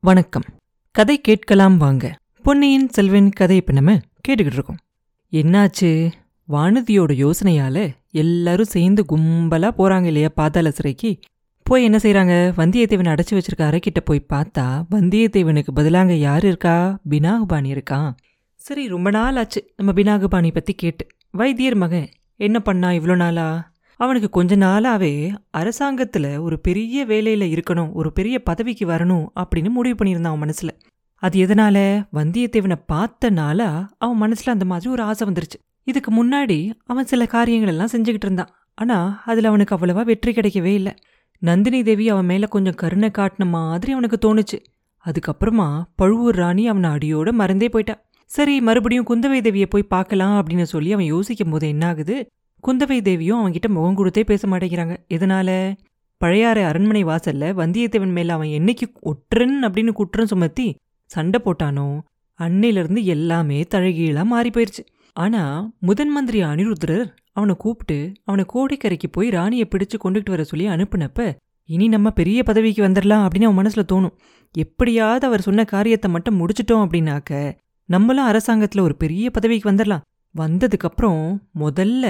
வணக்கம். கதை கேட்கலாம் வாங்க. பொன்னியின் செல்வன் கதை இப்ப நம்ம கேட்டுக்கிட்டு இருக்கோம். என்னாச்சு? வானதியோட யோசனையால எல்லாரும் சேர்ந்து கும்பலா போறாங்க இல்லையா பாதாள சிறைக்கு? போய் என்ன செய்கிறாங்க வந்தியத்தேவனை அடைச்சி வச்சிருக்க அறைக்கிட்ட போய் பார்த்தா வந்தியத்தேவனுக்கு பதிலாங்க யார் இருக்கா? பினாகுபாணி இருக்கான் சரி ரொம்ப நாள் ஆச்சு. நம்ம பினாகுபாணி பத்தி கேட்டு. வைத்தியர் மகன் என்ன பண்ணா இவ்வளோ நாளா? அவனுக்கு கொஞ்ச நாளாகவே அரசாங்கத்துல ஒரு பெரிய வேலையில் இருக்கணும் ஒரு பெரிய பதவிக்கு வரணும் அப்படின்னு முடிவு பண்ணியிருந்தான் அவன் மனசுல. அது எதனால? வந்தியத்தேவனை பார்த்தனால அவன் மனசுல அந்த மாதிரி ஒரு ஆசை வந்துருச்சு. இதுக்கு முன்னாடி அவன் சில காரியங்கள் எல்லாம் செஞ்சுக்கிட்டு இருந்தான். ஆனா அதில் அவனுக்கு அவ்வளவா வெற்றி கிடைக்கவே இல்லை. நந்தினி தேவி அவன் மேல கொஞ்சம் கருணை காட்டின மாதிரி அவனுக்கு தோணுச்சு. அதுக்கப்புறமா பழுவூர் ராணி அவனை அடியோட மறந்தே போயிட்டா. சரி மறுபடியும் குந்தவை தேவியை போய் பார்க்கலாம் அப்படின்னு சொல்லி அவன் யோசிக்கும் போது என்ன ஆகுது குந்தவை தேவியும் அவன்கிட்ட முகம் கொடுத்தே பேச மாட்டேங்கிறாங்க. எதனால? பழையாறை அரண்மனை வாசல்ல வந்தியத்தேவன் மேல அவன் என்னைக்கு ஒற்றன் அப்படின்னு குற்றம் சுமத்தி சண்டை போட்டானோ அன்னையிலிருந்து எல்லாமே தழகீழா மாறி போயிருச்சு. ஆனா முதன் மந்திரி அனிருத்ரர் அவனை கூப்பிட்டு அவனை கோடிக்கரைக்கு போய் ராணியை பிடிச்சு கொண்டுகிட்டு வர சொல்லி அனுப்புனப்ப இனி நம்ம பெரிய பதவிக்கு வந்துடலாம் அப்படின்னு அவன் மனசுல தோணும். எப்படியாவது அவர் சொன்ன காரியத்தை மட்டும் முடிச்சிட்டோம் அப்படின்னாக்க நம்மளும் அரசாங்கத்துல ஒரு பெரிய பதவிக்கு வந்துடலாம் வந்ததுக்கப்புறம் முதல்ல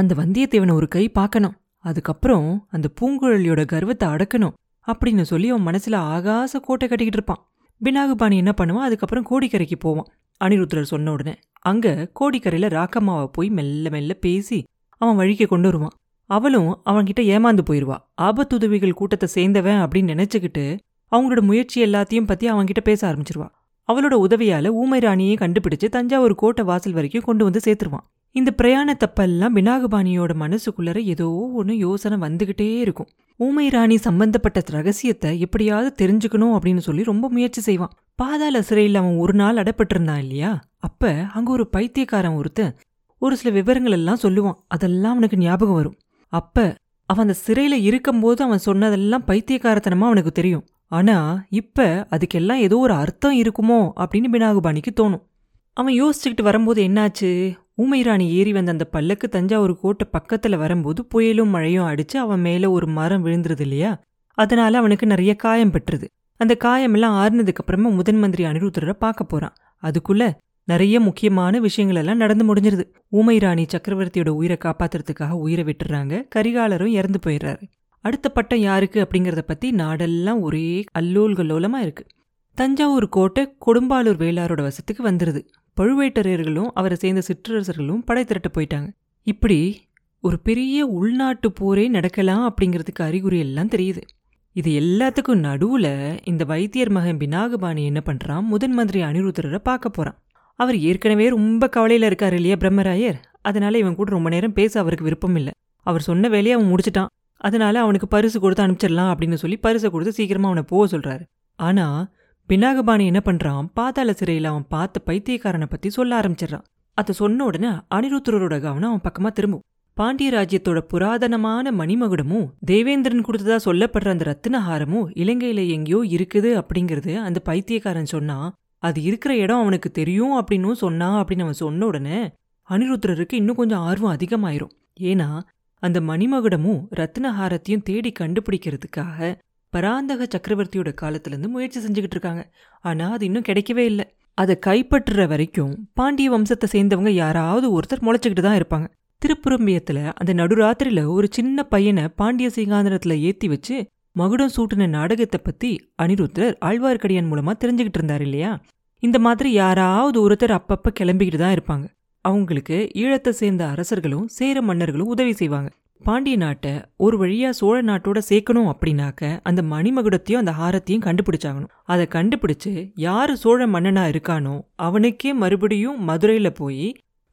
அந்த வந்தியத்தேவனை ஒரு கை பார்க்கணும். அதுக்கப்புறம் அந்த பூங்குழலியோட கர்வத்தை அடக்கணும் அப்படின்னு சொல்லி அவன் மனசுல ஆகாச கோட்டை கட்டிக்கிட்டு இருப்பான். பினாகுபாணி என்ன பண்ணுவான்? அதுக்கப்புறம் கோடிக்கரைக்கு போவான். அனிருத்ரர் சொன்ன உடனே அங்க கோடிக்கரையில ராக்கம்மாவை போய் மெல்ல மெல்ல பேசி அவன் வழிக்கு கொண்டு வருவான். அவளும் அவன்கிட்ட ஏமாந்து போயிருவா. ஆபத்துதவிகள் கூட்டத்தை சேர்ந்தவன் அப்படின்னு நினைச்சுக்கிட்டு அவங்களோட முயற்சி எல்லாத்தையும் பத்தி அவன்கிட்ட பேச ஆரம்பிச்சிருவா. அவளோட உதவியால ஊமை ராணியை கண்டுபிடிச்சு தஞ்சாவூர் கோட்டை வாசல் வரைக்கும் கொண்டு வந்து சேர்த்துருவான். இந்த பிரயாணத்தப்பெல்லாம் தப்பெல்லாம் மனசுக்குள்ளற ஏதோ ஒன்று யோசனை வந்துகிட்டே இருக்கும். ஊமை ராணி சம்பந்தப்பட்ட ரகசியத்தை எப்படியாவது தெரிஞ்சுக்கணும் அப்படின்னு சொல்லி ரொம்ப முயற்சி செய்வான். பாதாள சிறையில் அவன் ஒரு நாள் அடப்பட்டிருந்தான் இல்லையா? அப்ப அங்க ஒரு பைத்தியக்காரன் ஒருத்தன் ஒரு சில விவரங்கள் எல்லாம் சொல்லுவான். அதெல்லாம் அவனுக்கு ஞாபகம் வரும். அப்ப அவன் அந்த சிறையில இருக்கும்போது அவன் சொன்னதெல்லாம் பைத்தியக்காரத்தனமா அவனுக்கு தெரியும். ஆனா இப்ப அதுக்கெல்லாம் ஏதோ ஒரு அர்த்தம் இருக்குமோ அப்படின்னு பினாகுபாணிக்கு தோணும். அவன் யோசிச்சுக்கிட்டு வரும்போது என்னாச்சு? ஊமைராணி ஏறி வந்த அந்த பல்லக்கு தஞ்சாவூர் கோட்டை பக்கத்துல வரும்போது புயலும் மழையும் அடிச்சு அவன் மேல ஒரு மரம் விழுந்துருது இல்லையா? அதனால அவனுக்கு நிறைய காயம் பெற்றுது. அந்த காயமெல்லாம் ஆறுனதுக்கு அப்புறமா முதன் மந்திரி அனிருத்தரை பார்க்க போறான். அதுக்குள்ள நிறைய முக்கியமான விஷயங்கள் எல்லாம் நடந்து முடிஞ்சிருது. ஊமை ராணி சக்கரவர்த்தியோட உயிரை காப்பாத்துறதுக்காக உயிரை விட்டுறாங்க. கரிகாலரும் இறந்து போயிடுறாரு. அடுத்த பட்டம் யாருக்கு அப்படிங்கறத பத்தி நாடெல்லாம் ஒரே அல்லூல்கல்லோலமா இருக்கு. தஞ்சாவூர் கோட்டை கொடும்பாலூர் வேளாரோட வசத்துக்கு வந்துருது. பழுவேட்டரையர்களும் அவரை சேர்ந்த சிற்றரசர்களும் படை திரட்ட போயிட்டாங்க. இப்படி ஒரு பெரிய உள்நாட்டு போரே நடக்கலாம் அப்படிங்கிறதுக்கு அறிகுறி எல்லாம் தெரியுது. இது எல்லாத்துக்கும் நடுவுல இந்த வைத்தியர் மகன் பினாகபாணி என்ன பண்றான்? முதன் மந்திரி அனிருத்தரரை பார்க்க போறான். அவர் ஏற்கனவே ரொம்ப கவலையில இருக்காரு இல்லையா பிரம்மராயர்? அதனால இவன் கூட ரொம்ப நேரம் பேச அவருக்கு விருப்பம் இல்லை. அவர் சொன்ன வேலையை அவன் முடிச்சிட்டான். அதனால அவனுக்கு பரிசு கொடுத்து அனுப்பிச்சிடலாம் அப்படின்னு சொல்லி பரிசை கொடுத்து சீக்கிரமா அவனை போக சொல்றாரு. ஆனா பினாகபாணி என்ன பண்றான்? பாதாள சிறையில் அவன் பார்த்த பைத்தியக்காரனை பத்தி சொல்ல ஆரம்பிச்சிடறான். அதை சொன்ன உடனே அனிருத்தரோட கவனம் அவன் பக்கமா திரும்பும். பாண்டிய ராஜ்யத்தோட புராதனமான மணிமகுடமும் தேவேந்திரன் கொடுத்ததா சொல்லப்படுற அந்த ரத்தினஹாரமும் இலங்கையில எங்கேயோ இருக்குது அப்படிங்கிறது அந்த பைத்தியக்காரன் சொன்னா அது இருக்கிற இடம் அவனுக்கு தெரியும் அப்படின்னும் சொன்னா அப்படின்னு அவன் சொன்ன உடனே அனிருத்ரருக்கு இன்னும் கொஞ்சம் ஆர்வம் அதிகமாயிரும். ஏன்னா அந்த மணிமகுடமும் ரத்னஹாரத்தையும் தேடி கண்டுபிடிக்கிறதுக்காக பராந்தக சக்கரவர்த்தியோட காலத்திலேருந்து முயற்சி செஞ்சுக்கிட்டு இருக்காங்க. ஆனால் அது இன்னும் கிடைக்கவே இல்லை. அதை கைப்பற்றுற வரைக்கும் பாண்டிய வம்சத்தை சேர்ந்தவங்க யாராவது ஒருத்தர் முளைச்சிக்கிட்டு தான் இருப்பாங்க. திருப்புரம்பியத்தில் அந்த நடுராத்திரியில் ஒரு சின்ன பையனை பாண்டிய சிங்காந்தனத்தில் ஏற்றி வச்சு மகுடம் சூட்டின நாடகத்தை பற்றி அனிருத்தர் ஆழ்வார்க்கடியான் மூலமாக தெரிஞ்சுக்கிட்டு இருந்தார் இல்லையா? இந்த மாதிரி யாராவது ஒருத்தர் அப்பப்போ கிளம்பிக்கிட்டு தான் இருப்பாங்க. அவங்களுக்கு ஈழத்தை சேர்ந்த அரசர்களும் சேர மன்னர்களும் உதவி செய்வாங்க. பாண்டிய நாட்டை ஒரு வழியா சோழ நாட்டோட சேர்க்கணும் அப்படின்னாக்க அந்த மணிமகுடத்தையும் அந்த ஹாரத்தையும் கண்டுபிடிச்சாகணும். அதை கண்டுபிடிச்சு யாரு சோழ மன்னனா இருக்கானோ அவனுக்கே மறுபடியும் மதுரையில போய்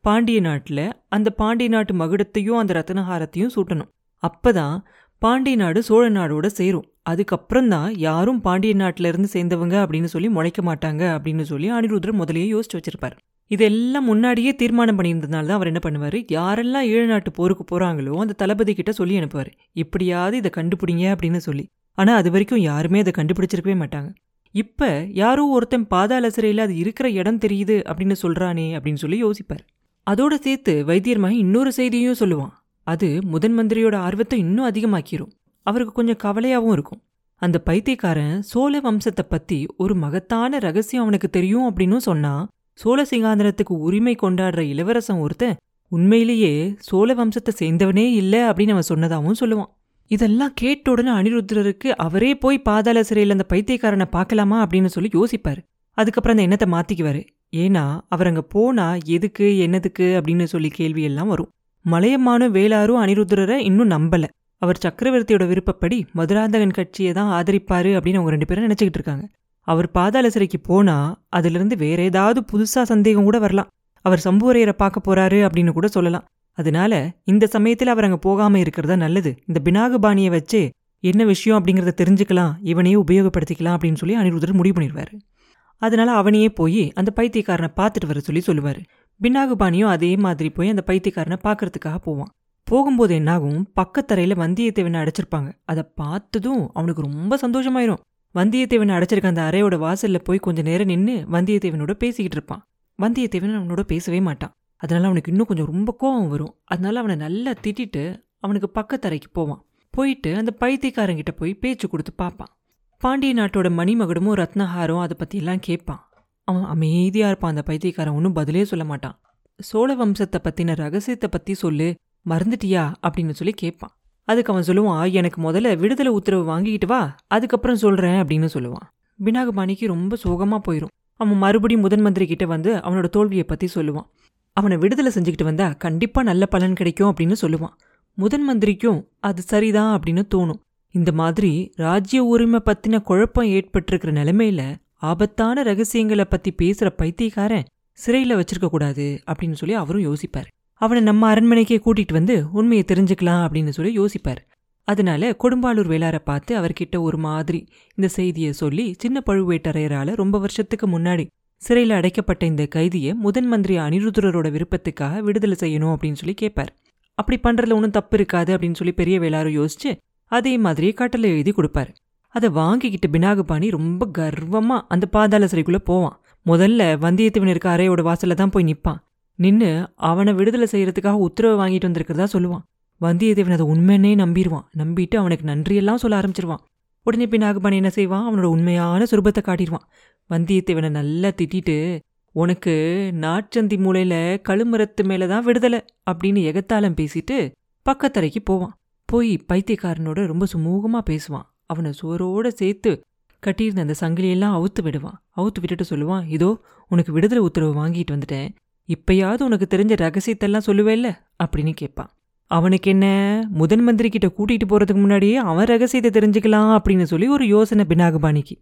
பாண்டிய நாட்டுல அந்த பாண்டிய நாட்டு மகுடத்தையும் அந்த ரத்தனஹாரத்தையும் சூட்டணும். அப்பதான் பாண்டிய நாடு சோழ நாடோட சேரும். அதுக்கப்புறம் தான் யாரும் பாண்டிய நாட்டிலேருந்து சேர்ந்தவங்க அப்படின்னு சொல்லி முளைக்க மாட்டாங்க அப்படின்னு சொல்லி அனிருத்ரர் முதலையே யோசிச்சு வச்சிருப்பார். இதெல்லாம் முன்னாடியே தீர்மானம் பண்ணியிருந்ததுனால தான் அவர் என்ன பண்ணுவார்? யாரெல்லாம் ஈழ நாட்டு போருக்கு போகிறாங்களோ அந்த தளபதி கிட்ட சொல்லி அனுப்புவார். இப்படியாவது இதை கண்டுபிடிங்க அப்படின்னு சொல்லி. ஆனால் அது வரைக்கும் யாருமே அதை கண்டுபிடிச்சிருக்கவே மாட்டாங்க. இப்போ யாரோ ஒருத்தன் பாதாள சிறையில் அது இருக்கிற இடம் தெரியுது அப்படின்னு சொல்கிறானே அப்படின்னு சொல்லி யோசிப்பார். அதோட சேர்த்து வைத்தியர் மகன் இன்னொரு செய்தியும் சொல்லுவான். அது முதன் மந்திரியோட ஆர்வத்தை இன்னும் அதிகமாக்கிரும். அவருக்கு கொஞ்சம் கவலையாகவும் இருக்கும். அந்த பைத்தியக்காரன் சோழ வம்சத்தை பற்றி ஒரு மகத்தான ரகசியம் அவனுக்கு தெரியும் அப்படின்னு சொன்னா சோழ சிங்காந்தனத்துக்கு உரிமை கொண்டாடுற இளவரசன் ஒருத்தன் உண்மையிலேயே சோழ வம்சத்தை சேர்ந்தவனே இல்லை அப்படின்னு அவன் சொன்னதாகவும் சொல்லுவான். இதெல்லாம் கேட்ட உடனே அனிருத்ரருக்கு அவரே போய் பாதாள சிறையில் அந்த பைத்தியக்காரனை பார்க்கலாமா அப்படின்னு சொல்லி யோசிப்பாரு. அதுக்கப்புறம் அந்த எண்ணத்தை மாற்றிக்குவார் ஏன்னா அவர் அங்கே போனா எதுக்கு என்னதுக்கு அப்படின்னு சொல்லி கேள்வியெல்லாம் வரும். மலையம்மானும் வேளாரும் அனிருத்ரரை இன்னும் நம்பல. அவர் சக்கரவர்த்தியோட விருப்பப்படி மதுராந்தகன் கட்சியை தான் ஆதரிப்பாரு அப்படின்னு அவங்க ரெண்டு பேரும் நினச்சிக்கிட்டு இருக்காங்க. அவர் பாதாள சிறைக்கு போனா அதிலிருந்து வேற ஏதாவது புதுசா சந்தேகம் கூட வரலாம். அவர் சம்புவரையரை பார்க்க போறாரு அப்படின்னு கூட சொல்லலாம். அதனால இந்த சமயத்தில் அவர் அங்கே போகாம இருக்கிறதா நல்லது. இந்த பினாகபாணியை வச்சு என்ன விஷயம் அப்படிங்கிறத தெரிஞ்சுக்கலாம் இவனையே உபயோகப்படுத்திக்கலாம் அப்படின்னு சொல்லி அனிருத்தர் முடிவு பண்ணிடுவாரு. அதனால அவனையே போய் அந்த பைத்தியக்காரனை பார்த்துட்டு வர சொல்லி சொல்லுவார். பினாகுபாணியும் அதே மாதிரி போய் அந்த பைத்தியக்காரனை பார்க்கறதுக்காக போவான். போகும்போது என்னாகும்? பக்கத்தரையில் வந்தியத்தேவனை அடைச்சிருப்பாங்க. அதை பார்த்ததும் அவனுக்கு ரொம்ப சந்தோஷமாயிரும். வந்தியத்தேவன் அடைச்சிருக்க அந்த அறையோட வாசல்ல போய் கொஞ்ச நேரம் நின்று வந்தியத்தேவனோட பேசிக்கிட்டு இருப்பான். வந்தியத்தேவன் அவனோட பேசவே மாட்டான். அதனால அவனுக்கு இன்னும் கொஞ்சம் ரொம்ப கோவம் வரும். அதனால அவனை நல்லா திட்டிட்டு அவனுக்கு பக்கத்தரைக்கு போவான். போயிட்டு அந்த பைத்தியக்காரங்கிட்ட போய் பேச்சு கொடுத்து பார்ப்பான். பாண்டிய நாட்டோட மணிமகுடமும் ரத்னஹாரம் அதை பற்றியெல்லாம் கேட்பான். அவன் அமைதியாக இருப்பான். அந்த பைத்தியக்காரன் ஒன்றும் பதிலே சொல்ல மாட்டான். சோழ வம்சத்தை பற்றின ரகசியத்தை பற்றி சொல்லு மறந்துட்டியா? அப்படின்னு சொல்லி கேட்பான். அதுக்கு அவன் சொல்லுவான் எனக்கு முதல்ல விடுதலை உத்தரவு வாங்கிக்கிட்டு வா அதுக்கப்புறம் சொல்கிறேன் அப்படின்னு சொல்லுவான் பினாகபாணிக்கு ரொம்ப சோகமாக போயிடும் அவன் மறுபடியும் முதன் மந்திரி கிட்ட வந்து அவனோட தோல்வியை பற்றி சொல்லுவான். அவனை விடுதலை செஞ்சுக்கிட்டு வந்தா கண்டிப்பாக நல்ல பலன் கிடைக்கும் அப்படின்னு சொல்லுவான். முதன் மந்திரிக்கும் அது சரிதான் அப்படின்னு தோணும். இந்த மாதிரி ராஜ்ய உரிமை பற்றின குழப்பம் ஏற்பட்டிருக்கிற நிலைமையில ஆபத்தான ரகசியங்களை பற்றி பேசுகிற பைத்தியக்காரன் சிறையில் வச்சிருக்க கூடாது அப்படின்னு சொல்லி அவரும் யோசிப்பார். அவனை நம்ம அரண்மனைக்கே கூட்டிகிட்டு வந்து உண்மையை தெரிஞ்சுக்கலாம் அப்படின்னு சொல்லி யோசிப்பார். அதனால கொடும்பாலூர் வேளாரை பார்த்து அவர்கிட்ட ஒரு மாதிரி இந்த செய்தியை சொல்லி சின்ன பழுவேட்டரையரால் ரொம்ப வருஷத்துக்கு முன்னாடி சிறையில் அடைக்கப்பட்ட இந்த கைதியை முதன் மந்திரி அனிருத்ரரோட விருப்பத்துக்காக விடுதலை செய்யணும் அப்படின்னு சொல்லி கேட்பார் அப்படி பண்ணுறதுல ஒன்றும் தப்பு இருக்காது அப்படின்னு சொல்லி பெரிய வேளாரும் யோசிச்சு அதே மாதிரியே கட்டளை எழுதி கொடுப்பார். அதை வாங்கிக்கிட்டு பினாகுபாணி ரொம்ப கர்வமாக அந்த பாதாள சிறைக்குள்ளே போவான். முதல்ல வந்தியத்தேவன் இருக்க அறையோட வாசலில் தான் போய் நிற்பான் நின்று அவனை விடுதலை செய்யறதுக்காக உத்தரவு வாங்கிட்டு வந்திருக்கிறதா சொல்லுவான். வந்தியத்தேவன் அதை உண்மைன்னே நம்பிடுவான் நம்பிட்டு அவனுக்கு நன்றியெல்லாம் சொல்ல ஆரம்பிச்சிருவான். உடனே பினாகுபாணி என்ன செய்வான்? அவனோட உண்மையான சுரூபத்தை காட்டிடுவான். வந்தியத்தேவனை நல்லா திட்டிட்டு உனக்கு நாச்சந்தி மூலையில் கழுமரத்து மேலே தான் விடுதலை அப்படின்னு எகத்தாலம் பேசிட்டு பக்கத்தரைக்கு போவான். போய் பைத்தியக்காரனோட ரொம்ப சுமூகமாக பேசுவான். அவனை சுவரோடு சேர்த்து கட்டியிருந்த அந்த சங்கிலியெல்லாம் அவுத்து விடுவான். அவுத்து விட்டுட்டு சொல்லுவான் இதோ உனக்கு விடுதலை உத்தரவு வாங்கிட்டு வந்துட்டேன். இப்பயாவது உனக்கு தெரிஞ்ச ரகசியத்தெல்லாம் சொல்லுவேல்ல அப்படின்னு கேட்பான். அவனுக்கு என்ன? முதன் மந்திரி கிட்ட கூட்டிட்டு போறதுக்கு முன்னாடியே அவன் ரகசியத்தை தெரிஞ்சுக்கலாம் அப்படின்னு சொல்லி ஒரு யோசனை பினாகபாணிக்கு.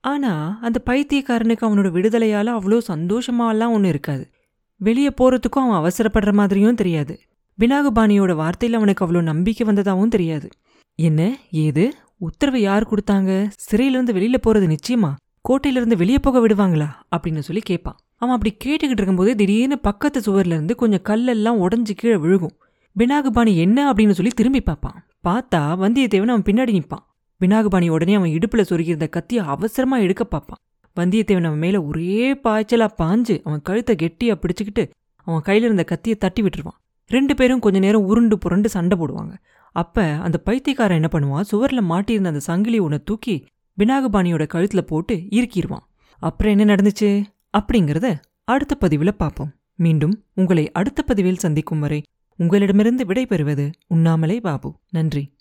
ஆனா அந்த பைத்தியக்காரனுக்கு அவனோட விடுதலையால அவ்வளோ சந்தோஷமாலாம் ஒன்றும் இருக்காது. வெளியே போறதுக்கும் அவன் அவசரப்படுற மாதிரியும் தெரியாது. பினாகுபாணியோட வார்த்தையில் அவனுக்கு அவ்வளோ நம்பிக்கை வந்ததாகவும் தெரியாது. என்ன? ஏது? உத்தரவு யார் கொடுத்தாங்க? சிறையிலிருந்து வெளியில போறது நிச்சயமா? கோட்டையிலிருந்து வெளியே போக விடுவாங்களா? அப்படின்னு சொல்லி கேட்பான். அவன் அப்படி கேட்டுக்கிட்டு இருக்கும்போதே திடீர்னு பக்கத்து சுவர்லேருந்து கொஞ்சம் கல்லெல்லாம் உடஞ்சி கீழே விழுகும். பினாகுபாணி என்ன அப்படின்னு சொல்லி திரும்பி பார்ப்பான். பார்த்தா வந்தியத்தேவன் அவன் பின்னாடி நிற்பான். பினாகுபாணி உடனே அவன் இடுப்பில் சொருகியிருந்த கத்தியை அவசரமா எடுக்க பார்ப்பான். வந்தியத்தேவன் அவன் மேலே ஒரே பாய்ச்சலா பாஞ்சு அவன் கழுத்தை கெட்டியாக பிடிச்சிக்கிட்டு அவன் கையில் இருந்த கத்தியை தட்டி விட்டுருவான். ரெண்டு பேரும் கொஞ்ச நேரம் உருண்டு புரண்டு சண்டை போடுவாங்க. அப்போ அந்த பைத்தியக்காரன் என்ன பண்ணுவான்? சுவரில் மாட்டியிருந்த அந்த சங்கிலி ஒன்று தூக்கி விநாகபாணியோட கழுத்துல போட்டு இறுக்கிடுவான் அப்புறம் என்ன நடந்துச்சு? அப்படிங்கிறத அடுத்த பதிவில் பார்ப்போம். மீண்டும் உங்களை அடுத்த பதிவில் சந்திக்கும் வரை உங்களிடமிருந்து விடைபெறுவது உண்ணாமலே பாபு. நன்றி.